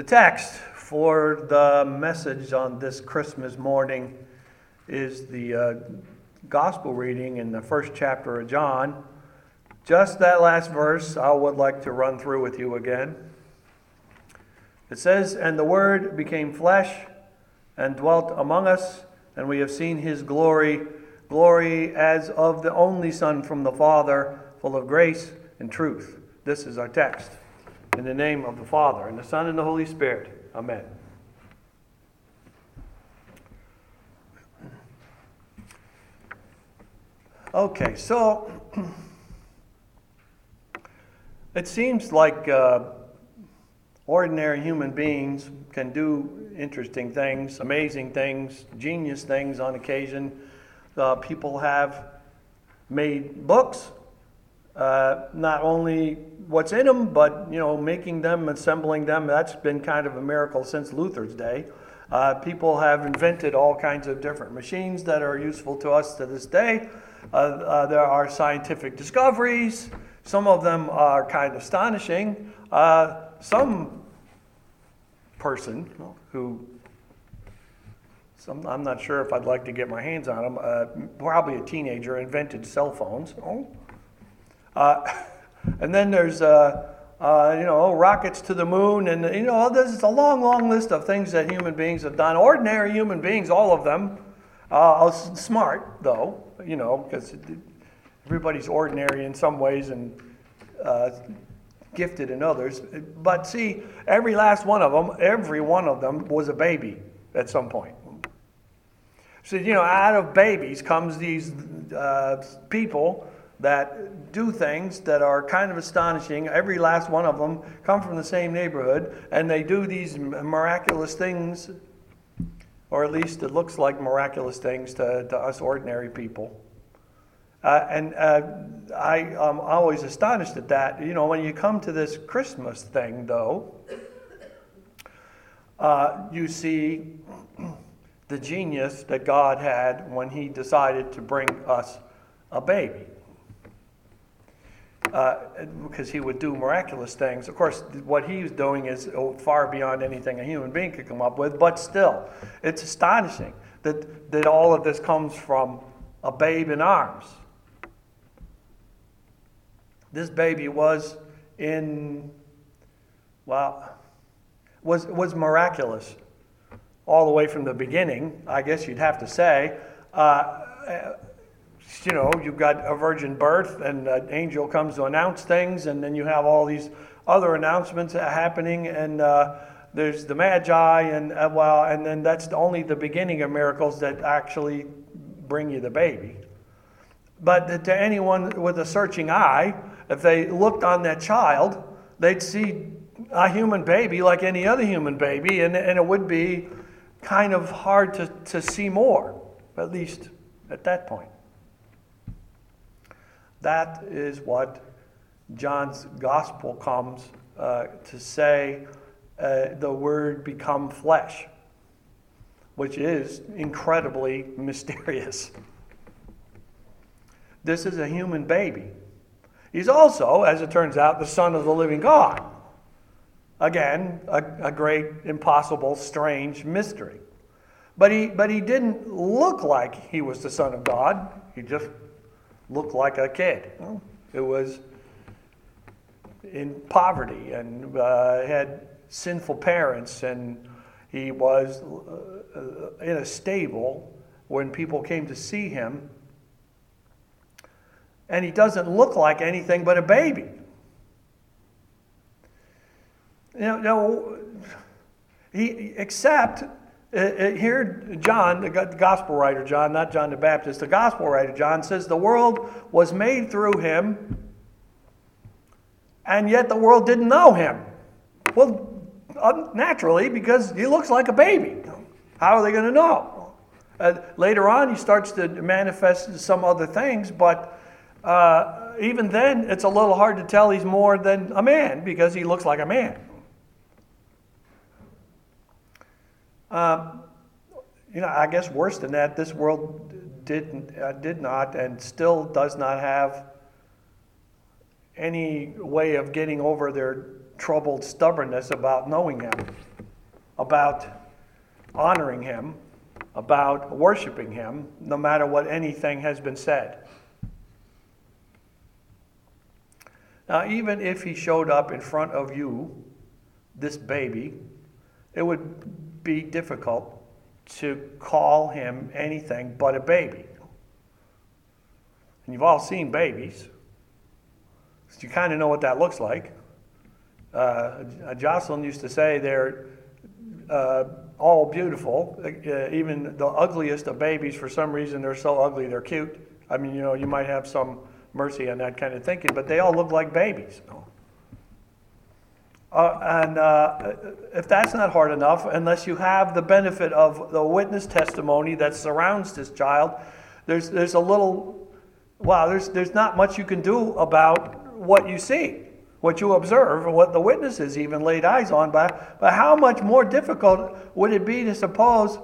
The text for the message on this Christmas morning is the uh, gospel reading in the first chapter of John. Just that last verse, I would like to run through with you again. It says, And the Word became flesh and dwelt among us, and we have seen his glory, glory as of the only Son from the Father, full of grace and truth. This is our text. In the name of the Father, and the Son, and the Holy Spirit. Amen. Okay, so it seems like uh, ordinary human beings can do interesting things, amazing things, genius things on occasion. Uh, people have made books, uh, not only what's in them, but you know, making them, assembling them. That's been kind of a miracle since Luther's day. Uh, people have invented all kinds of different machines that are useful to us to this day. Uh, uh, there are scientific discoveries. Some of them are kind of astonishing. Uh, some person who some, I'm not sure if I'd like to get my hands on them, uh, probably a teenager, invented cell phones. Oh. Uh, and then there's, uh, you know, rockets to the moon, and, you know, there's a long, long list of things that human beings have done. Ordinary human beings, all of them, smart, though you know, because everybody's ordinary in some ways and uh, gifted in others. But see, every last one of them, every one of them was a baby at some point. So, you know, out of babies comes these uh, people that do things that are kind of astonishing. Every last one of them come from the same neighborhood, and they do these miraculous things or at least it looks like miraculous things to, to us ordinary people. Uh, and uh, I, am always astonished at that. You know, when you come to this Christmas thing, though, uh, you see the genius that God had when He decided to bring us a baby uh, because he would do miraculous things. Of course, what he's doing is oh, far beyond anything a human being could come up with, but still, it's astonishing that, that all of this comes from a babe in arms. This baby was in, well, was, was miraculous all the way from the beginning, I guess you'd have to say. Uh, you know, you've got a virgin birth, and an angel comes to announce things, and then you have all these other announcements happening, and uh, there's the Magi, and uh, well, and then that's only the beginning of miracles that actually bring you the baby. But to anyone with a searching eye, if they looked on that child, they'd see a human baby like any other human baby, and, and it would be kind of hard to, to see more, at least at that point. That is what John's gospel comes uh, to say uh, the word become flesh, which is incredibly mysterious. This is a human baby. He's also, as it turns out, the Son of the living God. Again, a, a great, impossible, strange mystery. But he, but he didn't look like he was the Son of God. He just looked like a kid. It was in poverty and uh, had sinful parents, and he was uh, in a stable when people came to see him. And he doesn't look like anything but a baby. You know, he, except here, John, the gospel writer John, not John the Baptist, the gospel writer John says the world was made through him, and yet the world didn't know him. Well, naturally, because he looks like a baby. How are they going to know? Uh, later on, he starts to manifest some other things, but uh, even then, it's a little hard to tell he's more than a man because he looks like a man. Um, you know, I guess worse than that, this world did, uh, did not and still does not have any way of getting over their troubled stubbornness about knowing Him, about honoring Him, about worshiping Him, no matter what anything has been said. Now, even if He showed up in front of you, this baby, it would be difficult to call him anything but a baby. And you've all seen babies, so you kind of know what that looks like. Uh, Jocelyn used to say they're uh, all beautiful. Uh, even the ugliest of babies, for some reason, they're so ugly they're cute. I mean, you know, you might have some mercy on that kind of thinking, but they all look like babies. Uh, and uh, if that's not hard enough, unless you have the benefit of the witness testimony that surrounds this child, there's, there's a little, wow, there's, there's not much you can do about what you see, what you observe, what the witnesses even laid eyes on. But, but how much more difficult would it be to suppose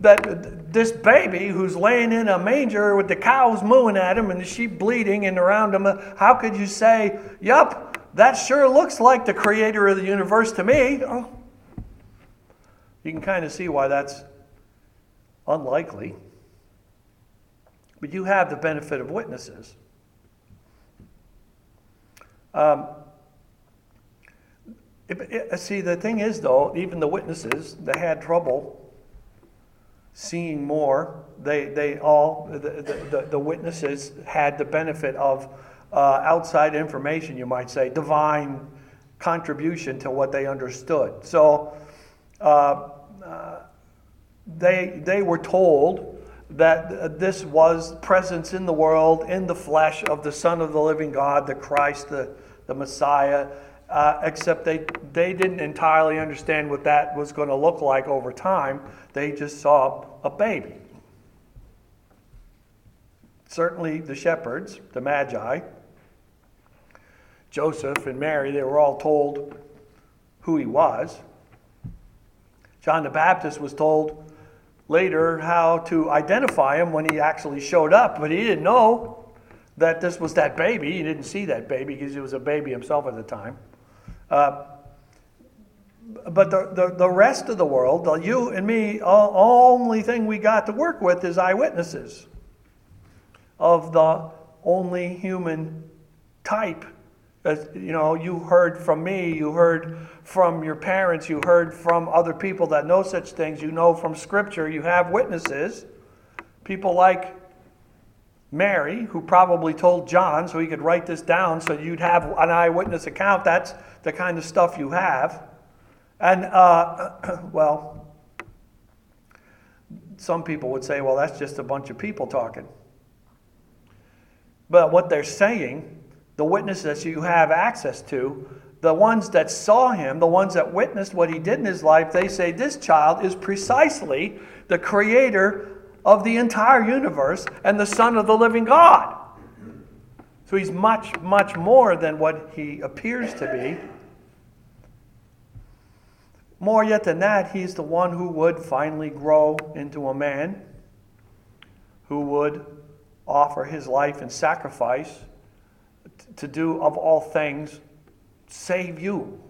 that this baby who's laying in a manger with the cows mooing at him and the sheep bleeding and around him, how could you say, yup, that sure looks like the creator of the universe to me. Oh. You can kind of see why that's unlikely. But you have the benefit of witnesses. Um, see, the thing is, though, even the witnesses, they had trouble seeing more. They, they all, the, the, the witnesses had the benefit of uh, outside information, you might say, divine contribution to what they understood. So uh, uh, they, they were told that this was presence in the world, in the flesh of the Son of the living God, the Christ, the, the Messiah, uh, except they, they didn't entirely understand what that was going to look like over time. They just saw a baby. Certainly, the shepherds, the Magi, Joseph and Mary, they were all told who he was. John the Baptist was told later how to identify him when he actually showed up, but he didn't know that this was that baby. He didn't see that baby because he was a baby himself at the time. Uh, but the, the, the, rest of the world, the, you and me, all, only thing we got to work with is eyewitnesses of the only human type as, you know, you heard from me, you heard from your parents, you heard from other people that know such things, you know from Scripture, you have witnesses. People like Mary, who probably told John so he could write this down so you'd have an eyewitness account. That's the kind of stuff you have. And, uh, well, some people would say, well, that's just a bunch of people talking. But what they're saying the witnesses you have access to, the ones that saw him, the ones that witnessed what he did in his life, they say this child is precisely the creator of the entire universe and the Son of the living God. So he's much, much more than what he appears to be. More yet than that, he's the one who would finally grow into a man, who would offer his life in sacrifice to do of all things save you.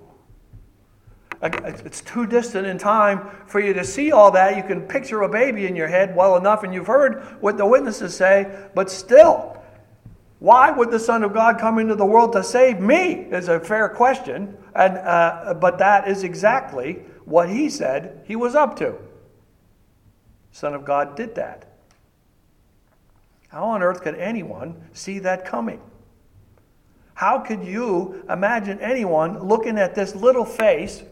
It's too distant in time for you to see all that. You can picture a baby in your head well enough, and you've heard what the witnesses say, but still, why would the Son of God come into the world to save me? Is a fair question, and uh, but that is exactly what he said he was up to. Son of God did that. How on earth could anyone see that coming? How could you imagine anyone looking at this little face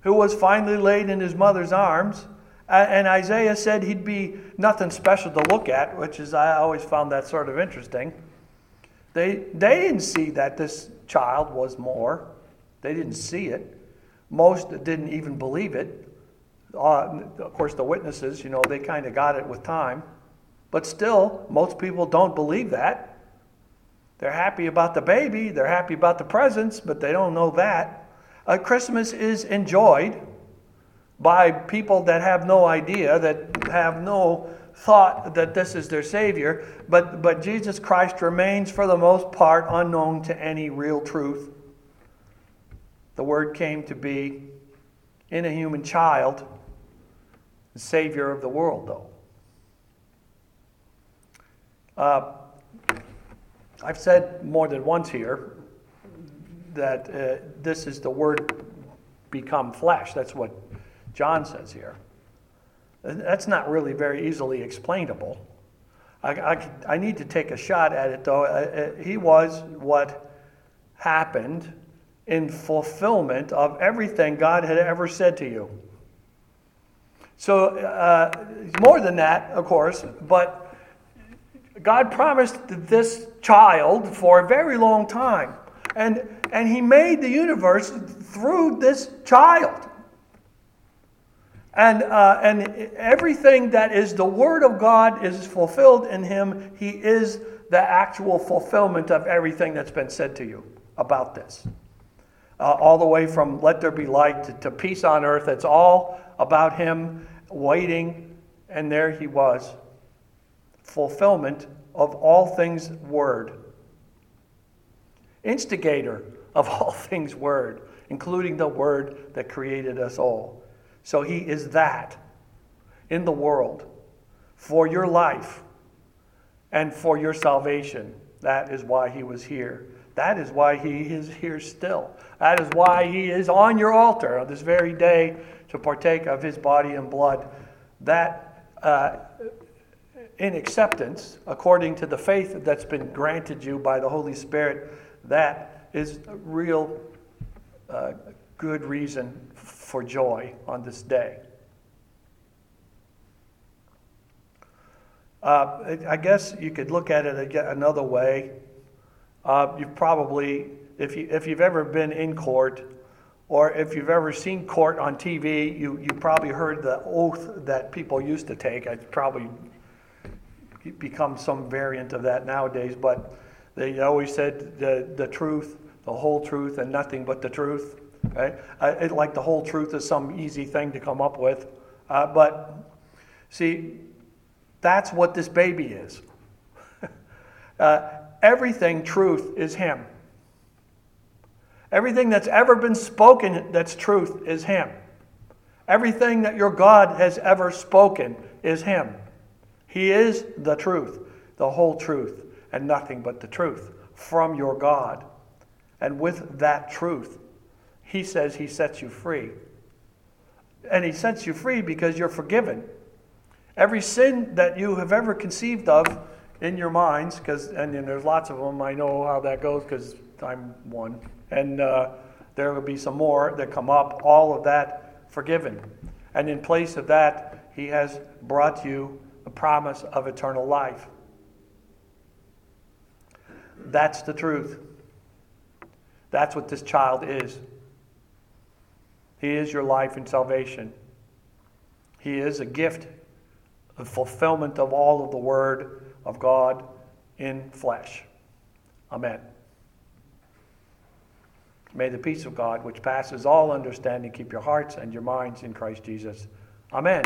who was finally laid in his mother's arms? And Isaiah said he'd be nothing special to look at, which is, I always found that sort of interesting. They, they didn't see that this child was more. They didn't see it. Most didn't even believe it. Uh, of course, the witnesses, you know, they kind of got it with time. But still, most people don't believe that. They're happy about the baby, they're happy about the presents, but they don't know that. Uh, Christmas is enjoyed by people that have no idea, that have no thought that this is their Savior, but, but Jesus Christ remains, for the most part, unknown to any real truth. The Word came to be in a human child, the Savior of the world, though. Uh, I've said more than once here that uh, this is the Word become flesh. That's what John says here. That's not really very easily explainable. I, I, I need to take a shot at it, though. Uh, uh, he was what happened in fulfillment of everything God had ever said to you. So, uh, more than that, of course, but God promised this child for a very long time. And, and He made the universe through this child. And, uh, and everything that is the Word of God is fulfilled in Him. He is the actual fulfillment of everything that's been said to you about this. Uh, all the way from let there be light to, to peace on earth. It's all about Him waiting, and there He was. Fulfillment of all things Word. Instigator of all things Word, including the Word that created us all. So He is that in the world for your life and for your salvation. That is why He was here. That is why he is here still. That is why he is on your altar on this very day to partake of his body and blood. That, uh, in acceptance, according to the faith that's been granted you by the Holy Spirit, that is real uh, good reason for joy on this day. Uh, I guess you could look at it another way. Uh, you've probably, if, you, if you've ever been in court, or if you've ever seen court on TV, you, you probably heard the oath that people used to take. It's probably become some variant of that nowadays, but they always said the, the truth, the whole truth, and nothing but the truth. Uh, it, like the whole truth is some easy thing to come up with. Uh, but see, that's what this baby is. uh, everything truth is Him. Everything that's ever been spoken that's truth is Him. Everything that your God has ever spoken is Him. He is the truth, the whole truth, and nothing but the truth from your God. And with that truth, He says He sets you free. And He sets you free because you're forgiven. Every sin that you have ever conceived of in your minds, because and, and, there's lots of them. I know how that goes because I'm one, and uh, there will be some more that come up. All of that forgiven, and in place of that, He has brought you promise of eternal life. That's the truth. That's what this child is. He is your life and salvation. He is a gift, a fulfillment of all of the Word of God in flesh. Amen. May the peace of God, which passes all understanding, keep your hearts and your minds in Christ Jesus. Amen.